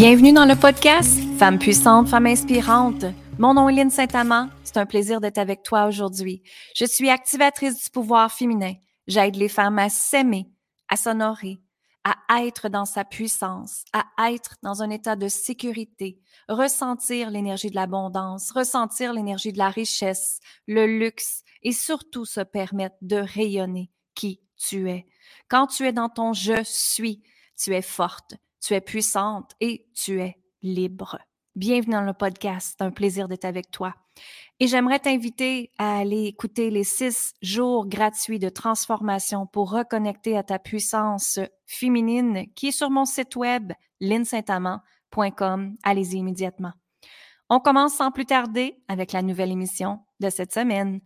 Bienvenue dans le podcast Femme puissante, femme inspirante. Mon nom est Lynne Saint-Amand. C'est un plaisir d'être avec toi aujourd'hui. Je suis activatrice du pouvoir féminin. J'aide les femmes à s'aimer, à s'honorer, à être dans sa puissance, à être dans un état de sécurité, ressentir l'énergie de l'abondance, ressentir l'énergie de la richesse, le luxe et surtout se permettre de rayonner qui tu es. Quand tu es dans ton je suis, tu es forte, tu es puissante et tu es libre. Bienvenue dans le podcast. Un plaisir d'être avec toi. Et j'aimerais t'inviter à aller écouter les six jours gratuits de transformation pour reconnecter à ta puissance féminine qui est sur mon site web linsaintamant.com. Allez-y immédiatement. On commence sans plus tarder avec la nouvelle émission de cette semaine.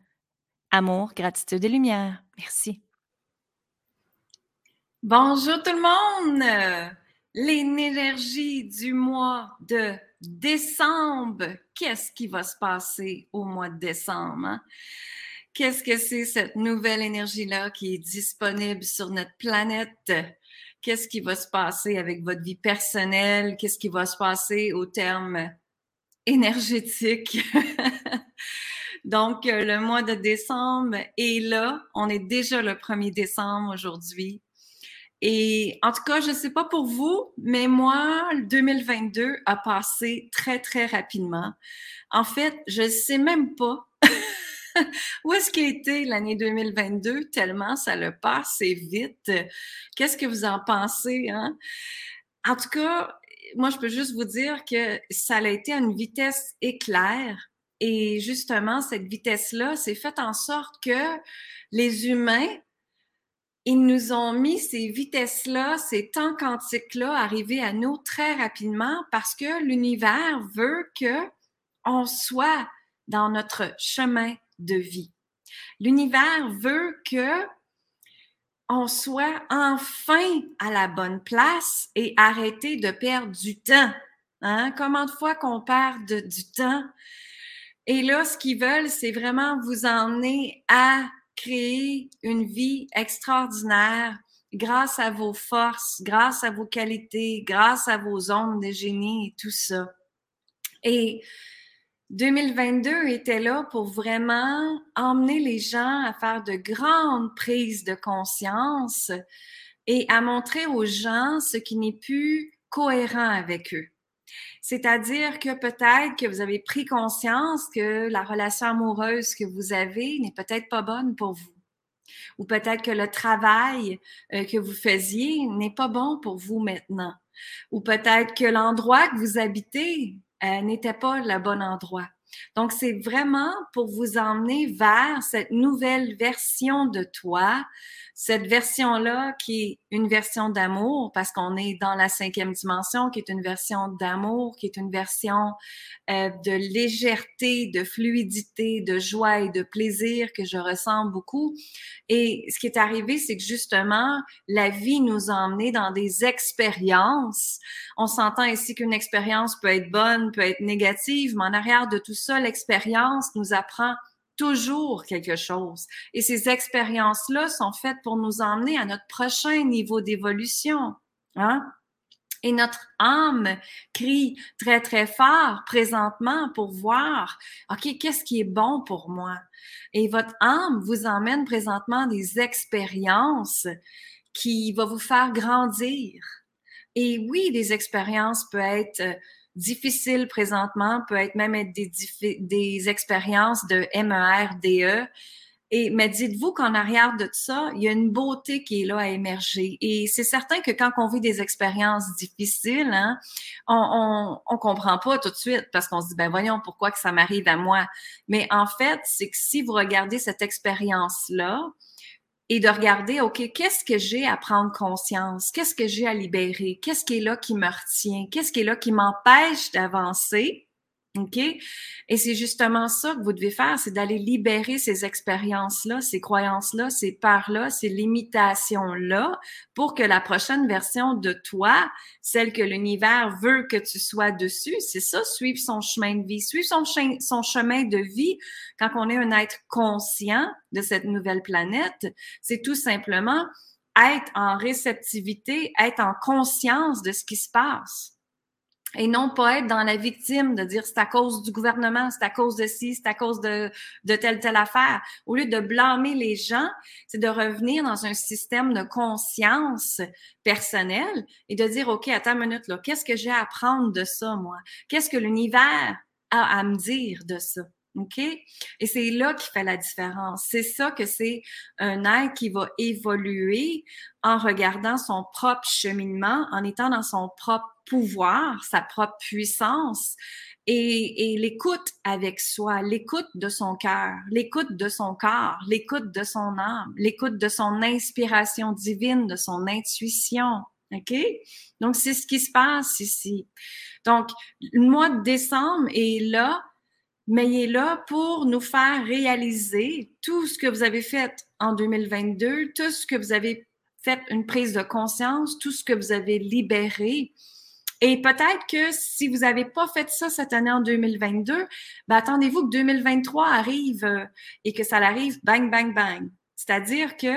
Amour, gratitude et lumière. Merci. Bonjour tout le monde! L'énergie du mois de décembre. Qu'est-ce qui va se passer au mois de décembre? Hein? Qu'est-ce que c'est cette nouvelle énergie-là qui est disponible sur notre planète? Qu'est-ce qui va se passer avec votre vie personnelle? Qu'est-ce qui va se passer au terme énergétique? Donc, le mois de décembre est là. On est déjà le 1er décembre aujourd'hui. Et en tout cas, je ne sais pas pour vous, mais moi, le 2022 a passé très, très rapidement. En fait, je ne sais même pas où est-ce qu'a été l'année 2022, tellement ça le passé vite. Qu'est-ce que vous en pensez? Hein? En tout cas, moi, je peux juste vous dire que ça a été à une vitesse éclair. Et justement, cette vitesse-là, c'est fait en sorte que les humains ils nous ont mis ces vitesses-là, ces temps quantiques-là arriver à nous très rapidement parce que l'univers veut que on soit dans notre chemin de vie. L'univers veut que on soit enfin à la bonne place et arrêter de perdre du temps. Hein? Combien de fois qu'on perd du temps? Et là, ce qu'ils veulent, c'est vraiment vous emmener à créer une vie extraordinaire grâce à vos forces, grâce à vos qualités, grâce à vos ondes de génie et tout ça. Et 2022 était là pour vraiment emmener les gens à faire de grandes prises de conscience et à montrer aux gens ce qui n'est plus cohérent avec eux. C'est-à-dire que peut-être que vous avez pris conscience que la relation amoureuse que vous avez n'est peut-être pas bonne pour vous. Ou peut-être que le travail euh, que vous faisiez n'est pas bon pour vous maintenant. Ou peut-être que l'endroit que vous habitez euh, n'était pas le bon endroit. Donc, c'est vraiment pour vous emmener vers cette nouvelle version de toi, cette version-là qui est une version d'amour, parce qu'on est dans la cinquième dimension, qui est une version d'amour, qui est une version euh, de légèreté, de fluidité, de joie et de plaisir que je ressens beaucoup. Et ce qui est arrivé, c'est que justement, la vie nous a emmenés dans des expériences. On s'entend ici qu'une expérience peut être bonne, peut être négative, mais en arrière de tout ça, l'expérience nous apprend toujours quelque chose. Et ces expériences-là sont faites pour nous emmener à notre prochain niveau d'évolution. Hein? Et notre âme crie très, très fort présentement pour voir, OK, qu'est-ce qui est bon pour moi? Et votre âme vous emmène présentement des expériences qui vont vous faire grandir. Et oui, des expériences peuvent être difficile présentement, peut être même être des, des expériences de MERDE. E. Et, mais dites-vous qu'en arrière de ça, il y a une beauté qui est là à émerger. Et c'est certain que quand on vit des expériences difficiles, hein, on, on, on comprend pas tout de suite parce qu'on se dit, ben voyons, pourquoi que ça m'arrive à moi? Mais en fait, c'est que si vous regardez cette expérience-là, et de regarder, OK, qu'est-ce que j'ai à prendre conscience? Qu'est-ce que j'ai à libérer? Qu'est-ce qui est là qui me retient? Qu'est-ce qui est là qui m'empêche d'avancer? OK? Et c'est justement ça que vous devez faire, c'est d'aller libérer ces expériences-là, ces croyances-là, ces peurs-là, ces limitations-là pour que la prochaine version de toi, celle que l'univers veut que tu sois dessus, c'est ça, suivre son chemin de vie. Suivre son, son chemin de vie quand on est un être conscient de cette nouvelle planète, c'est tout simplement être en réceptivité, être en conscience de ce qui se passe et non pas être dans la victime de dire c'est à cause du gouvernement, c'est à cause de ci, c'est à cause de, de telle telle affaire. Au lieu de blâmer les gens, c'est de revenir dans un système de conscience personnelle et de dire OK, attends une minute là, qu'est-ce que j'ai à apprendre de ça moi? Qu'est-ce que l'univers a à me dire de ça? OK? Et c'est là qui fait la différence. C'est ça que c'est un être qui va évoluer en regardant son propre cheminement, en étant dans son propre pouvoir, sa propre puissance et, et l'écoute avec soi, l'écoute de son cœur, l'écoute de son corps, l'écoute de son âme, l'écoute de son inspiration divine, de son intuition. OK? Donc, c'est ce qui se passe ici. Donc, le mois de décembre est là mais il est là pour nous faire réaliser tout ce que vous avez fait en 2022, tout ce que vous avez fait une prise de conscience, tout ce que vous avez libéré. Et peut-être que si vous n'avez pas fait ça cette année en 2022, ben attendez-vous que 2023 arrive euh, et que ça arrive bang, bang, bang. C'est-à-dire que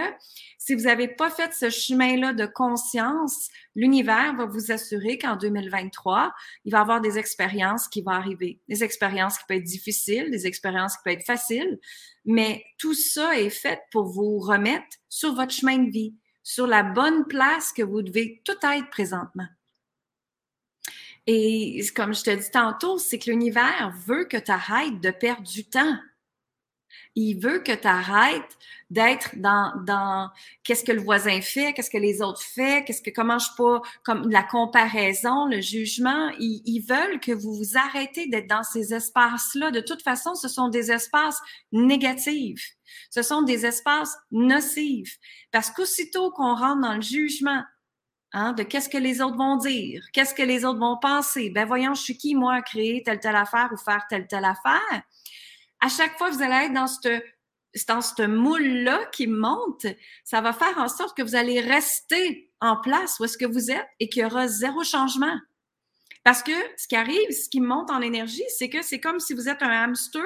si vous n'avez pas fait ce chemin-là de conscience, l'univers va vous assurer qu'en 2023, il va y avoir des expériences qui vont arriver. Des expériences qui peuvent être difficiles, des expériences qui peuvent être faciles, mais tout ça est fait pour vous remettre sur votre chemin de vie, sur la bonne place que vous devez tout être présentement. Et comme je te dis tantôt, c'est que l'univers veut que tu arrêtes de perdre du temps il veut que tu arrêtes d'être dans, dans qu'est-ce que le voisin fait, qu'est-ce que les autres font, qu'est-ce que comment je pas comme la comparaison, le jugement. Ils, ils veulent que vous vous arrêtez d'être dans ces espaces-là. De toute façon, ce sont des espaces négatifs. Ce sont des espaces nocifs. Parce qu'aussitôt qu'on rentre dans le jugement, Hein, de qu'est-ce que les autres vont dire, qu'est-ce que les autres vont penser. Ben voyons, je suis qui, moi, à créer telle, telle affaire ou faire telle, telle affaire? À chaque fois vous allez être dans ce dans ce moule-là qui monte, ça va faire en sorte que vous allez rester en place où est-ce que vous êtes et qu'il y aura zéro changement. Parce que ce qui arrive, ce qui monte en énergie, c'est que c'est comme si vous êtes un hamster.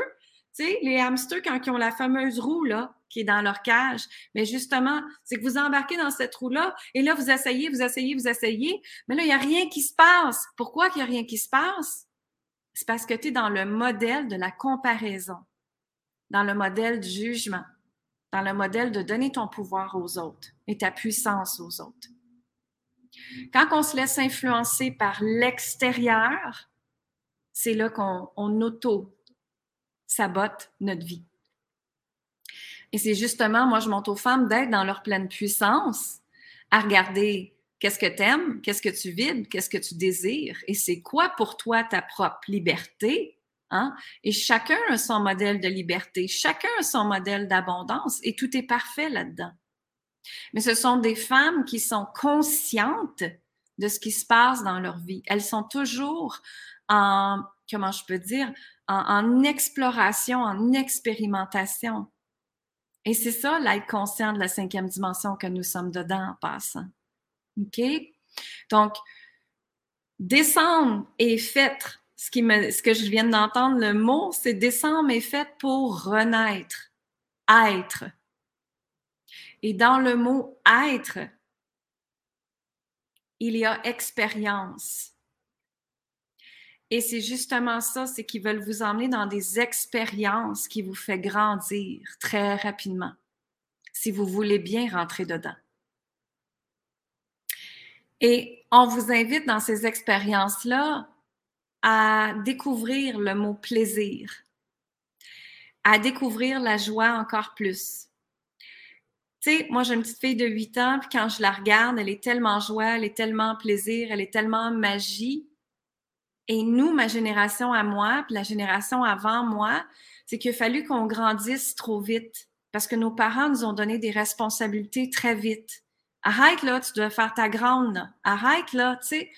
Tu sais, les hamsters, quand ils ont la fameuse roue, là, qui est dans leur cage, mais justement, c'est que vous embarquez dans cette roue-là et là, vous essayez, vous essayez, vous essayez, mais là, il n'y a rien qui se passe. Pourquoi qu'il n'y a rien qui se passe? C'est parce que tu es dans le modèle de la comparaison, dans le modèle du jugement, dans le modèle de donner ton pouvoir aux autres et ta puissance aux autres. Quand on se laisse influencer par l'extérieur, c'est là qu'on auto-sabote notre vie. Et c'est justement, moi, je montre aux femmes d'être dans leur pleine puissance, à regarder Qu'est-ce que tu aimes? Qu'est-ce que tu vides? Qu'est-ce que tu désires? Et c'est quoi pour toi ta propre liberté? Hein? Et chacun a son modèle de liberté, chacun a son modèle d'abondance et tout est parfait là-dedans. Mais ce sont des femmes qui sont conscientes de ce qui se passe dans leur vie. Elles sont toujours en, comment je peux dire, en, en exploration, en expérimentation. Et c'est ça l'être conscient de la cinquième dimension que nous sommes dedans en passant. OK? Donc, décembre est fait, ce, qui me, ce que je viens d'entendre, le mot, c'est décembre est fait pour renaître, être. Et dans le mot être, il y a expérience. Et c'est justement ça, c'est qu'ils veulent vous emmener dans des expériences qui vous fait grandir très rapidement, si vous voulez bien rentrer dedans. Et on vous invite dans ces expériences-là à découvrir le mot plaisir, à découvrir la joie encore plus. Tu sais, moi j'ai une petite fille de 8 ans, puis quand je la regarde, elle est tellement joie, elle est tellement plaisir, elle est tellement magie. Et nous, ma génération à moi, puis la génération avant moi, c'est qu'il a fallu qu'on grandisse trop vite parce que nos parents nous ont donné des responsabilités très vite. Arrête là, tu dois faire ta grande. Arrête là, tu sais.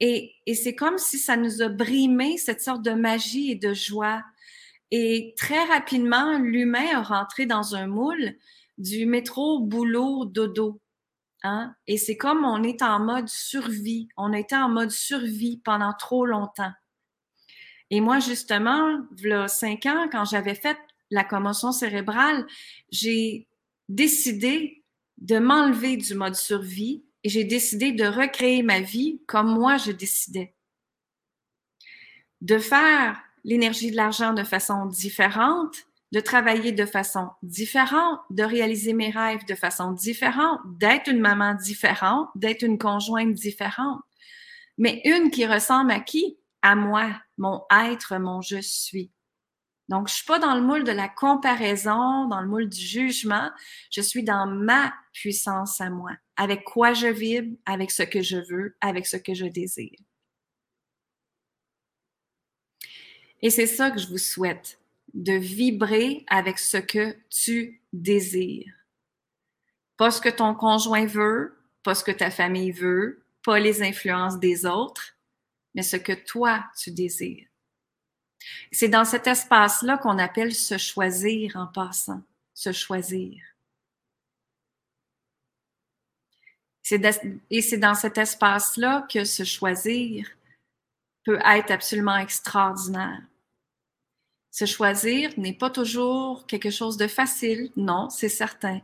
Et, et c'est comme si ça nous a brimé cette sorte de magie et de joie. Et très rapidement, l'humain a rentré dans un moule du métro, boulot, dodo. Hein? Et c'est comme on est en mode survie. On était en mode survie pendant trop longtemps. Et moi, justement, il cinq ans, quand j'avais fait la commotion cérébrale, j'ai décidé de m'enlever du mode survie et j'ai décidé de recréer ma vie comme moi je décidais. De faire l'énergie de l'argent de façon différente, de travailler de façon différente, de réaliser mes rêves de façon différente, d'être une maman différente, d'être une conjointe différente, mais une qui ressemble à qui? À moi, mon être, mon je suis. Donc, je suis pas dans le moule de la comparaison, dans le moule du jugement. Je suis dans ma puissance à moi, avec quoi je vibre, avec ce que je veux, avec ce que je désire. Et c'est ça que je vous souhaite, de vibrer avec ce que tu désires. Pas ce que ton conjoint veut, pas ce que ta famille veut, pas les influences des autres, mais ce que toi tu désires. C'est dans cet espace-là qu'on appelle se choisir en passant, se choisir. Et c'est dans cet espace-là que se choisir peut être absolument extraordinaire. Se choisir n'est pas toujours quelque chose de facile, non, c'est certain.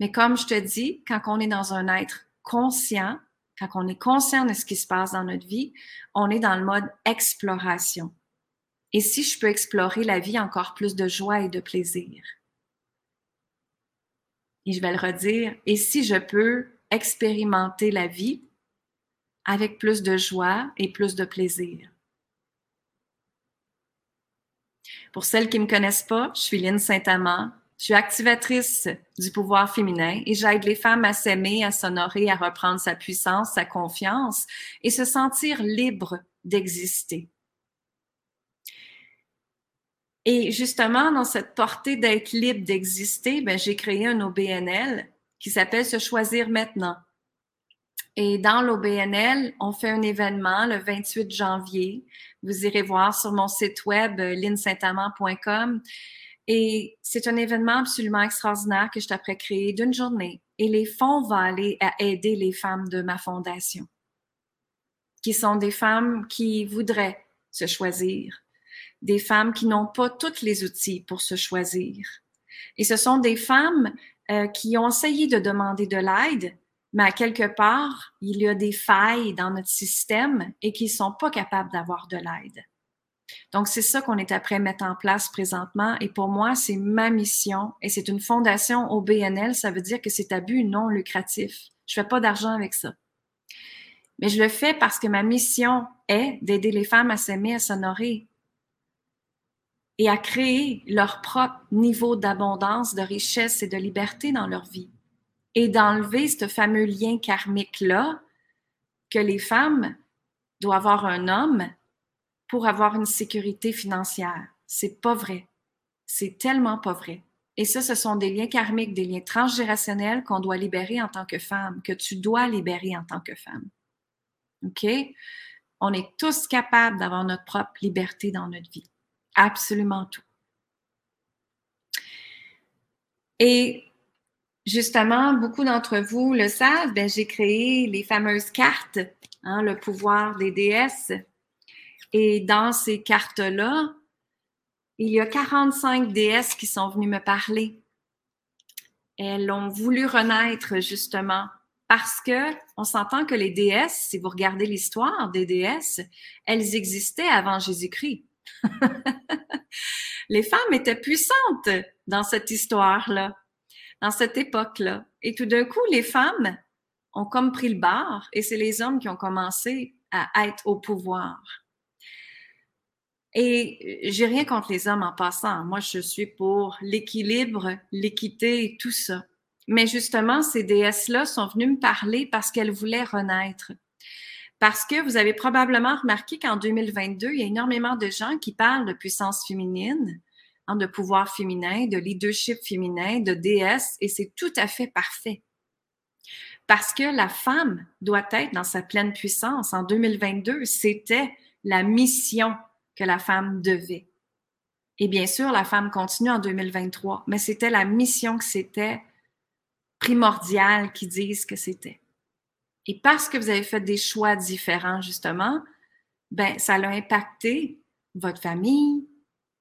Mais comme je te dis, quand on est dans un être conscient, quand on est conscient de ce qui se passe dans notre vie, on est dans le mode exploration. Et si je peux explorer la vie encore plus de joie et de plaisir? Et je vais le redire, et si je peux expérimenter la vie avec plus de joie et plus de plaisir? Pour celles qui ne me connaissent pas, je suis Lynne Saint-Amand. Je suis activatrice du pouvoir féminin et j'aide les femmes à s'aimer, à s'honorer, à reprendre sa puissance, sa confiance et se sentir libre d'exister. Et justement, dans cette portée d'être libre d'exister, ben, j'ai créé un OBNL qui s'appelle Se choisir maintenant. Et dans l'OBNL, on fait un événement le 28 janvier. Vous irez voir sur mon site web euh, linsaintamant.com. Et c'est un événement absolument extraordinaire que je t'apprends créer d'une journée. Et les fonds vont aller à aider les femmes de ma fondation, qui sont des femmes qui voudraient se choisir, des femmes qui n'ont pas tous les outils pour se choisir. Et ce sont des femmes euh, qui ont essayé de demander de l'aide, mais à quelque part, il y a des failles dans notre système et qui ne sont pas capables d'avoir de l'aide. Donc, c'est ça qu'on est après mettre en place présentement. Et pour moi, c'est ma mission et c'est une fondation au BNL. Ça veut dire que c'est à but non lucratif. Je fais pas d'argent avec ça. Mais je le fais parce que ma mission est d'aider les femmes à s'aimer, à s'honorer, et à créer leur propre niveau d'abondance, de richesse et de liberté dans leur vie. Et d'enlever ce fameux lien karmique-là que les femmes doivent avoir un homme pour avoir une sécurité financière. C'est pas vrai. C'est tellement pas vrai. Et ça, ce sont des liens karmiques, des liens transgénérationnels qu'on doit libérer en tant que femme, que tu dois libérer en tant que femme. OK? On est tous capables d'avoir notre propre liberté dans notre vie absolument tout. Et justement, beaucoup d'entre vous le savent, ben, j'ai créé les fameuses cartes, hein, le pouvoir des déesses. Et dans ces cartes-là, il y a 45 déesses qui sont venues me parler. Elles ont voulu renaître justement parce que on s'entend que les déesses, si vous regardez l'histoire des déesses, elles existaient avant Jésus-Christ. les femmes étaient puissantes dans cette histoire-là, dans cette époque-là. Et tout d'un coup, les femmes ont comme pris le bar et c'est les hommes qui ont commencé à être au pouvoir. Et j'ai rien contre les hommes en passant. Moi, je suis pour l'équilibre, l'équité et tout ça. Mais justement, ces déesses-là sont venues me parler parce qu'elles voulaient renaître. Parce que vous avez probablement remarqué qu'en 2022, il y a énormément de gens qui parlent de puissance féminine, hein, de pouvoir féminin, de leadership féminin, de déesse, et c'est tout à fait parfait. Parce que la femme doit être dans sa pleine puissance. En 2022, c'était la mission que la femme devait. Et bien sûr, la femme continue en 2023, mais c'était la mission que c'était primordial qu'ils disent que c'était. Et parce que vous avez fait des choix différents, justement, ben, ça a impacté votre famille,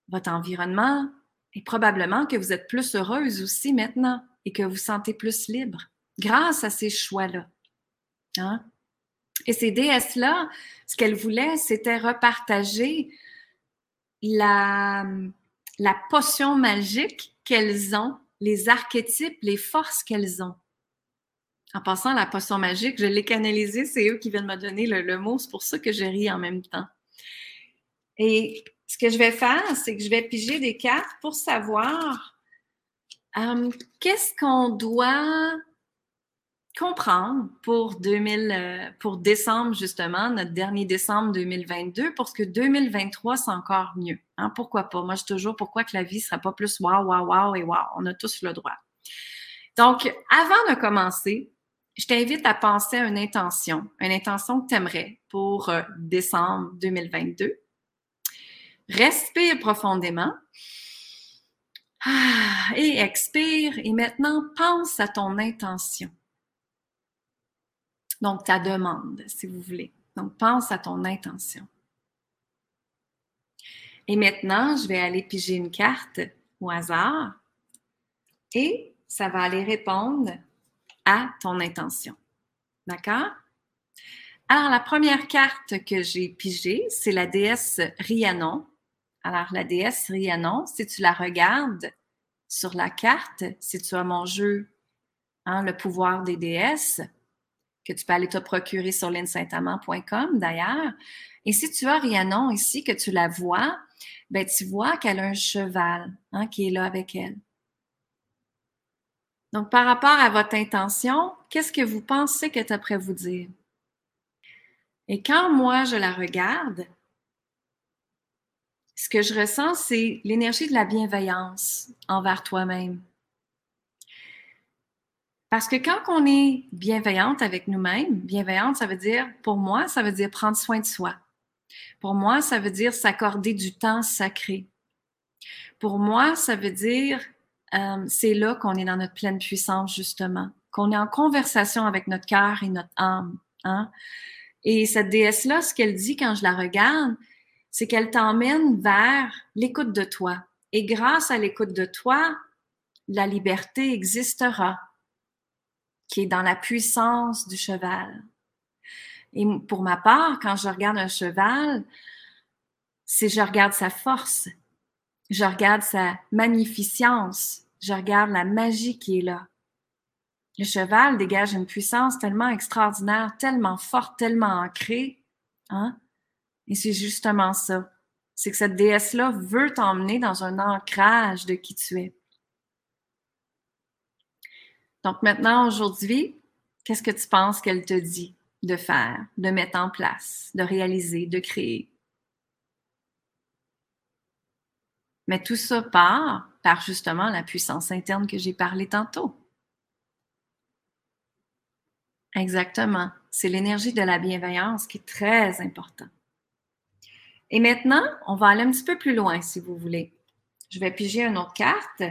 votre environnement, et probablement que vous êtes plus heureuse aussi maintenant et que vous vous sentez plus libre grâce à ces choix-là. Hein? Et ces déesses-là, ce qu'elles voulaient, c'était repartager la, la potion magique qu'elles ont, les archétypes, les forces qu'elles ont. En passant, la potion magique, je l'ai canalisée, c'est eux qui viennent me donner le, mot, c'est pour ça que je ris en même temps. Et ce que je vais faire, c'est que je vais piger des cartes pour savoir euh, qu'est-ce qu'on doit comprendre pour 2000, euh, pour décembre justement, notre dernier décembre 2022, parce que 2023 c'est encore mieux. Hein? Pourquoi pas? Moi je dis toujours pourquoi que la vie sera pas plus waouh waouh waouh et waouh. On a tous le droit. Donc avant de commencer, je t'invite à penser à une intention, une intention que tu aimerais pour euh, décembre 2022. Respire profondément. Ah, et expire. Et maintenant, pense à ton intention. Donc, ta demande, si vous voulez. Donc, pense à ton intention. Et maintenant, je vais aller piger une carte au hasard et ça va aller répondre à ton intention. D'accord? Alors, la première carte que j'ai pigée, c'est la déesse Rhiannon. Alors, la déesse Rhiannon, si tu la regardes sur la carte, si tu as mon jeu, hein, le pouvoir des déesses, que tu peux aller te procurer sur linsaintamant.com d'ailleurs. Et si tu as Rhiannon ici, que tu la vois, ben, tu vois qu'elle a un cheval hein, qui est là avec elle. Donc, par rapport à votre intention, qu'est-ce que vous pensez que tu as vous dire? Et quand moi, je la regarde, ce que je ressens, c'est l'énergie de la bienveillance envers toi-même. Parce que quand on est bienveillante avec nous-mêmes, bienveillante, ça veut dire, pour moi, ça veut dire prendre soin de soi. Pour moi, ça veut dire s'accorder du temps sacré. Pour moi, ça veut dire, euh, c'est là qu'on est dans notre pleine puissance, justement, qu'on est en conversation avec notre cœur et notre âme. Hein? Et cette déesse-là, ce qu'elle dit quand je la regarde, c'est qu'elle t'emmène vers l'écoute de toi. Et grâce à l'écoute de toi, la liberté existera qui est dans la puissance du cheval. Et pour ma part, quand je regarde un cheval, c'est je regarde sa force, je regarde sa magnificence, je regarde la magie qui est là. Le cheval dégage une puissance tellement extraordinaire, tellement forte, tellement ancrée. Hein? Et c'est justement ça. C'est que cette déesse-là veut t'emmener dans un ancrage de qui tu es. Donc maintenant, aujourd'hui, qu'est-ce que tu penses qu'elle te dit de faire, de mettre en place, de réaliser, de créer? Mais tout ça part par justement la puissance interne que j'ai parlé tantôt. Exactement. C'est l'énergie de la bienveillance qui est très importante. Et maintenant, on va aller un petit peu plus loin, si vous voulez. Je vais piger une autre carte.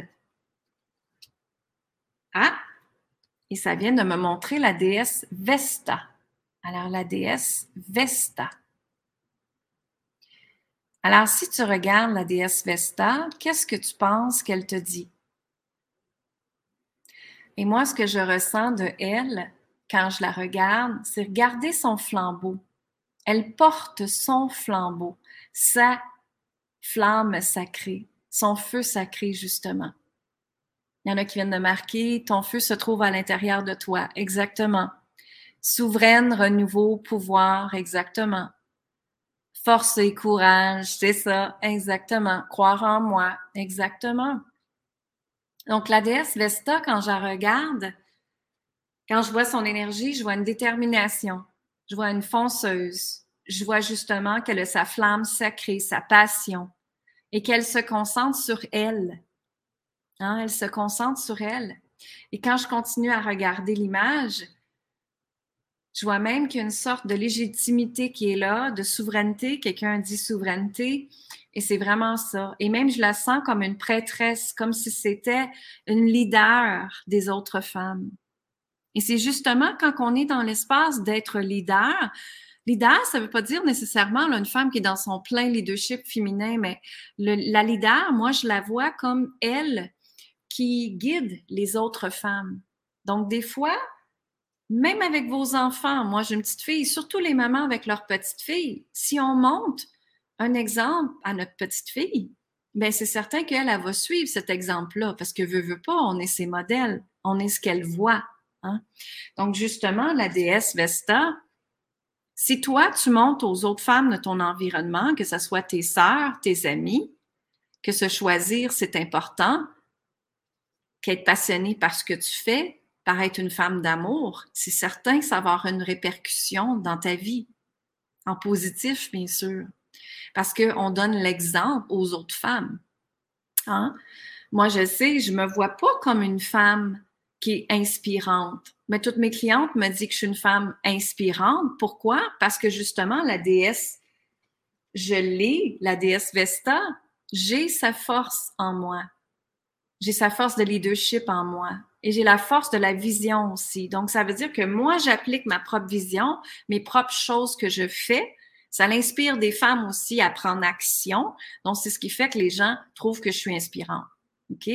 Ah, et ça vient de me montrer la déesse Vesta. Alors, la déesse Vesta. Alors, si tu regardes la déesse Vesta, qu'est-ce que tu penses qu'elle te dit? Et moi, ce que je ressens de elle, quand je la regarde, c'est regarder son flambeau. Elle porte son flambeau, sa flamme sacrée, son feu sacré, justement. Il y en a qui viennent de marquer, ton feu se trouve à l'intérieur de toi. Exactement. Souveraine, renouveau, pouvoir, exactement. Force et courage, c'est ça, exactement. Croire en moi, exactement. Donc, la déesse Vesta, quand je la regarde, quand je vois son énergie, je vois une détermination, je vois une fonceuse, je vois justement qu'elle a sa flamme sacrée, sa passion, et qu'elle se concentre sur elle. Hein, elle se concentre sur elle. Et quand je continue à regarder l'image, Je vois même qu'il y a une sorte de légitimité qui est là, de souveraineté. Quelqu'un dit souveraineté. Et c'est vraiment ça. Et même, je la sens comme une prêtresse, comme si c'était une leader des autres femmes. Et c'est justement quand on est dans l'espace d'être leader, leader, ça ne veut pas dire nécessairement une femme qui est dans son plein leadership féminin, mais la leader, moi, je la vois comme elle qui guide les autres femmes. Donc, des fois, même avec vos enfants, moi j'ai une petite fille, surtout les mamans avec leurs petites filles, si on monte un exemple à notre petite fille, ben c'est certain qu'elle elle va suivre cet exemple-là parce que veut veut pas, on est ses modèles, on est ce qu'elle voit. Hein. Donc justement, la déesse Vesta, si toi tu montes aux autres femmes de ton environnement, que ce soit tes sœurs, tes amis, que se choisir c'est important, qu'être passionné par ce que tu fais, par être une femme d'amour, c'est certain que ça va avoir une répercussion dans ta vie, en positif, bien sûr, parce qu'on donne l'exemple aux autres femmes. Hein? Moi, je sais, je me vois pas comme une femme qui est inspirante. Mais toutes mes clientes me disent que je suis une femme inspirante. Pourquoi? Parce que justement, la déesse, je l'ai, la déesse Vesta, j'ai sa force en moi. J'ai sa force de leadership en moi et j'ai la force de la vision aussi. Donc, ça veut dire que moi, j'applique ma propre vision, mes propres choses que je fais. Ça l'inspire des femmes aussi à prendre action. Donc, c'est ce qui fait que les gens trouvent que je suis inspirante. OK?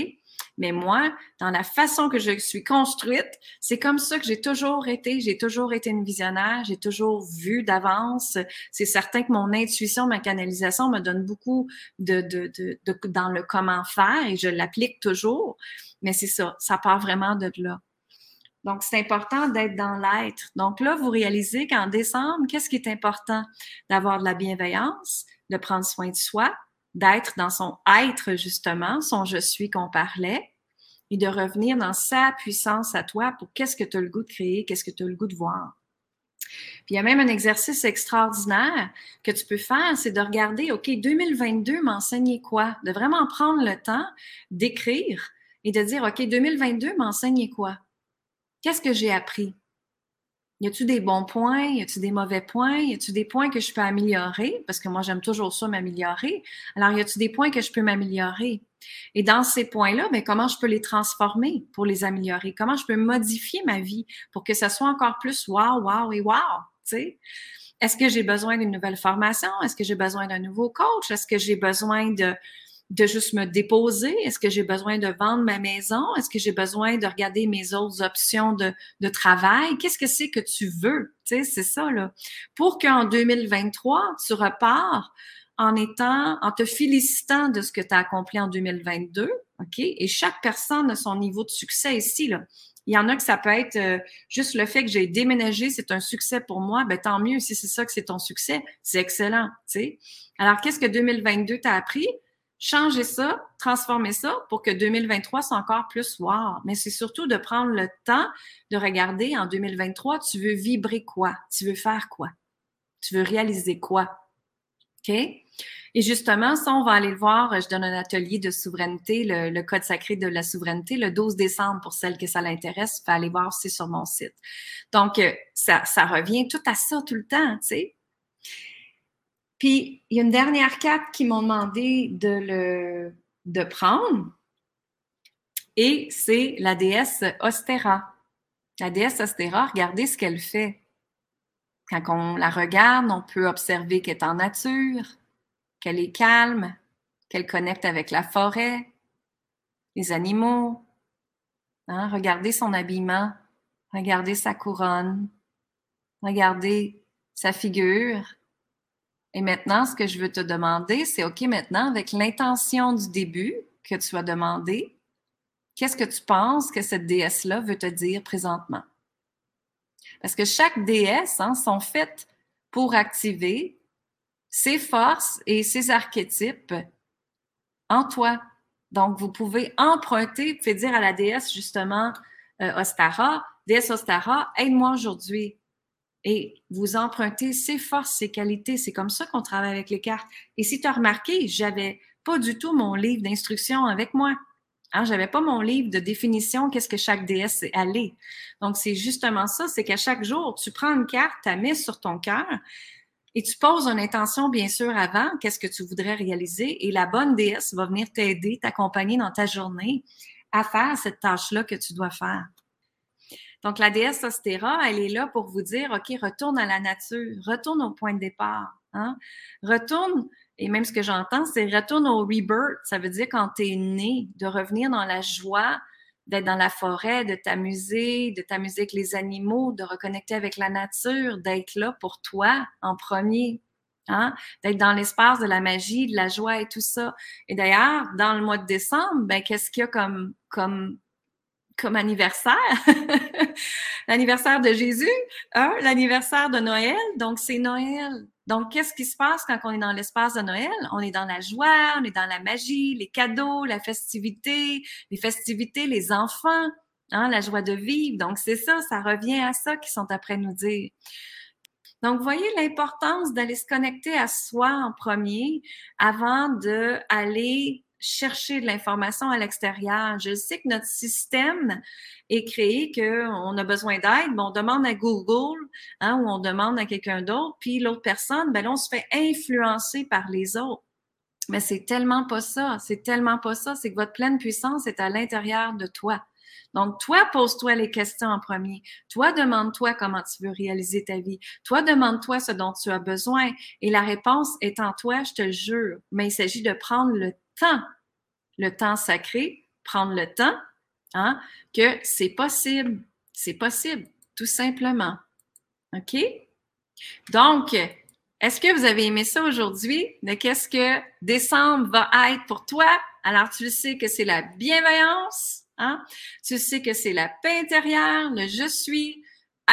Mais moi, dans la façon que je suis construite, c'est comme ça que j'ai toujours été. J'ai toujours été une visionnaire. J'ai toujours vu d'avance. C'est certain que mon intuition, ma canalisation me donne beaucoup de, de, de, de dans le comment faire et je l'applique toujours. Mais c'est ça, ça part vraiment de là. Donc, c'est important d'être dans l'être. Donc là, vous réalisez qu'en décembre, qu'est-ce qui est important? D'avoir de la bienveillance, de prendre soin de soi, d'être dans son être, justement, son je suis qu'on parlait, et de revenir dans sa puissance à toi pour qu'est-ce que tu as le goût de créer, qu'est-ce que tu as le goût de voir. Puis il y a même un exercice extraordinaire que tu peux faire, c'est de regarder, OK, 2022 m'enseignait quoi? De vraiment prendre le temps d'écrire et de dire, OK, 2022 m'enseignait quoi? Qu'est-ce que j'ai appris? Y a-tu des bons points? Y a-tu des mauvais points? Y a-tu des points que je peux améliorer? Parce que moi, j'aime toujours ça, m'améliorer. Alors, y a-tu des points que je peux m'améliorer? Et dans ces points-là, mais ben, comment je peux les transformer pour les améliorer? Comment je peux modifier ma vie pour que ça soit encore plus wow, wow et wow? Est-ce que j'ai besoin d'une nouvelle formation? Est-ce que j'ai besoin d'un nouveau coach? Est-ce que j'ai besoin de, de juste me déposer? Est-ce que j'ai besoin de vendre ma maison? Est-ce que j'ai besoin de regarder mes autres options de, de travail? Qu'est-ce que c'est que tu veux? Tu sais, c'est ça, là. Pour qu'en 2023, tu repars en étant, en te félicitant de ce que tu as accompli en 2022, OK? Et chaque personne a son niveau de succès ici, là. Il y en a que ça peut être euh, juste le fait que j'ai déménagé, c'est un succès pour moi. Ben tant mieux si c'est ça que c'est ton succès, c'est excellent, tu sais. Alors qu'est-ce que 2022 t'a appris? Changer ça, transformer ça pour que 2023 soit encore plus wow. Mais c'est surtout de prendre le temps de regarder en 2023, tu veux vibrer quoi? Tu veux faire quoi? Tu veux réaliser quoi? OK? Et justement, ça, on va aller le voir. Je donne un atelier de souveraineté, le, code sacré de la souveraineté, le 12 décembre pour celles que ça l'intéresse. Faut aller voir aussi sur mon site. Donc, euh, ça revient tout à ça tout le temps, tu sais. Puis, il y a une dernière carte qui m'ont demandé de le prendre. Et c'est la déesse Ostera. La déesse Ostera, regardez ce qu'elle fait. Quand on la regarde, on peut observer qu'elle est en nature, qu'elle est calme, qu'elle connecte avec la forêt, les animaux. Hein? Regardez son habillement, regardez sa couronne, regardez sa figure, et maintenant, ce que je veux te demander, c'est OK, maintenant, avec l'intention du début que tu as demandé, qu'est-ce que tu penses que cette déesse-là veut te dire présentement? Parce que chaque déesse hein, sont faites pour activer ses forces et ses archétypes en toi. Donc, vous pouvez emprunter, vous pouvez dire à la déesse, justement, euh, Ostara, déesse Ostara, aide-moi aujourd'hui et vous empruntez ses forces, ses qualités. C'est comme ça qu'on travaille avec les cartes. Et si tu as remarqué, j'avais pas du tout mon livre d'instruction avec moi. Hein, j'avais pas mon livre de définition, qu'est-ce que chaque déesse est allée. Donc, c'est justement ça, c'est qu'à chaque jour, tu prends une carte, tu la mets sur ton cœur et tu poses une intention, bien sûr, avant, qu'est-ce que tu voudrais réaliser et la bonne déesse va venir t'aider, t'accompagner dans ta journée à faire cette tâche-là que tu dois faire. Donc, la déesse Ostera, elle est là pour vous dire, OK, retourne à la nature, retourne au point de départ, hein? retourne et même ce que j'entends, c'est retourne au rebirth. Ça veut dire quand tu es né, de revenir dans la joie, d'être dans la forêt, de t'amuser, de t'amuser avec les animaux, de reconnecter avec la nature, d'être là pour toi en premier. Hein? D'être dans l'espace de la magie, de la joie et tout ça. Et d'ailleurs, dans le mois de décembre, ben, qu'est-ce qu'il y a comme, comme anniversaire, l'anniversaire de Jésus, l'anniversaire de Noël, donc c'est Noël. Donc, qu'est-ce qui se passe quand on est dans l'espace de Noël? On est dans la joie, on est dans la magie, les cadeaux, la festivité, les festivités, les enfants, hein, la joie de vivre. Donc, c'est ça, ça revient à ça qu'ils sont après nous dire. Donc, voyez l'importance d'aller se connecter à soi en premier avant d'aller chercher de l'information à l'extérieur. Je sais que notre système est créé qu'on a besoin d'aide, mais on demande à Google hein, ou on demande à quelqu'un d'autre, puis l'autre personne, ben on se fait influencer par les autres. Mais c'est tellement pas ça, c'est tellement pas ça, c'est que votre pleine puissance est à l'intérieur de toi. Donc, toi, pose-toi les questions en premier. Toi, demande-toi comment tu veux réaliser ta vie. Toi, demande-toi ce dont tu as besoin. Et la réponse est en toi, je te le jure. Mais il s'agit de prendre le temps, le temps sacré, prendre le temps, hein, que c'est possible. C'est possible, tout simplement. OK? Donc, est-ce que vous avez aimé ça aujourd'hui? Qu'est-ce que décembre va être pour toi? Alors, tu sais que c'est la bienveillance, hein? Tu sais que c'est la paix intérieure, le je suis,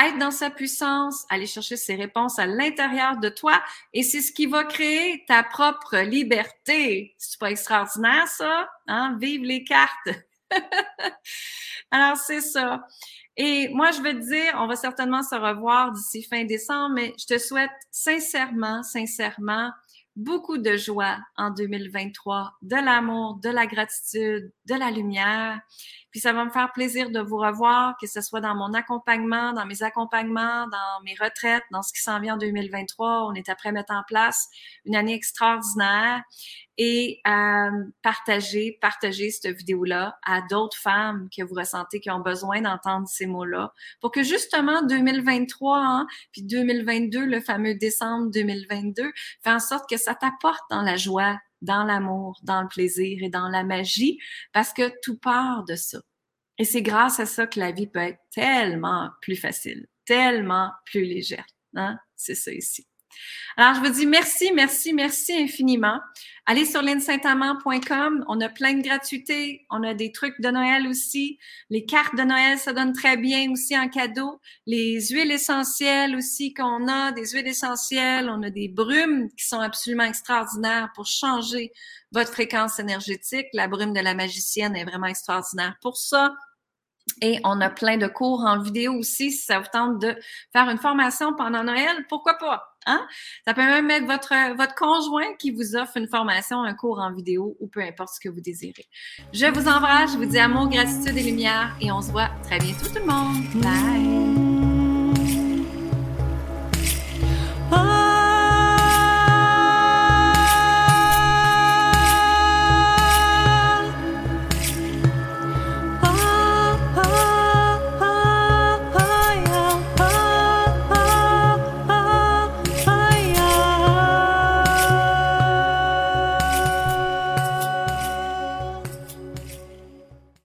être dans sa puissance, aller chercher ses réponses à l'intérieur de toi, et c'est ce qui va créer ta propre liberté. C'est pas extraordinaire, ça? Hein? Vive les cartes! Alors, c'est ça. Et moi, je veux te dire, on va certainement se revoir d'ici fin décembre, mais je te souhaite sincèrement, sincèrement, beaucoup de joie en 2023, de l'amour, de la gratitude, de la lumière. Puis ça va me faire plaisir de vous revoir, que ce soit dans mon accompagnement, dans mes accompagnements, dans mes retraites, dans ce qui s'en vient en 2023. On est après mettre en place une année extraordinaire et euh, partager, partager cette vidéo-là à d'autres femmes que vous ressentez qui ont besoin d'entendre ces mots-là pour que justement 2023, hein, puis 2022, le fameux décembre 2022, fait en sorte que ça t'apporte dans la joie, dans l'amour, dans le plaisir et dans la magie, parce que tout part de ça. Et c'est grâce à ça que la vie peut être tellement plus facile, tellement plus légère. Hein? C'est ça ici. Alors, je vous dis merci, merci, merci infiniment. Allez sur linsaintamant.com. On a plein de gratuités. On a des trucs de Noël aussi. Les cartes de Noël, ça donne très bien aussi en cadeau. Les huiles essentielles aussi qu'on a, des huiles essentielles. On a des brumes qui sont absolument extraordinaires pour changer votre fréquence énergétique. La brume de la magicienne est vraiment extraordinaire pour ça. Et on a plein de cours en vidéo aussi si ça vous tente de faire une formation pendant Noël. Pourquoi pas? Hein? Ça peut même être votre, votre conjoint qui vous offre une formation, un cours en vidéo ou peu importe ce que vous désirez. Je vous embrasse, je vous dis amour, gratitude et lumière et on se voit très bientôt tout le monde. Bye!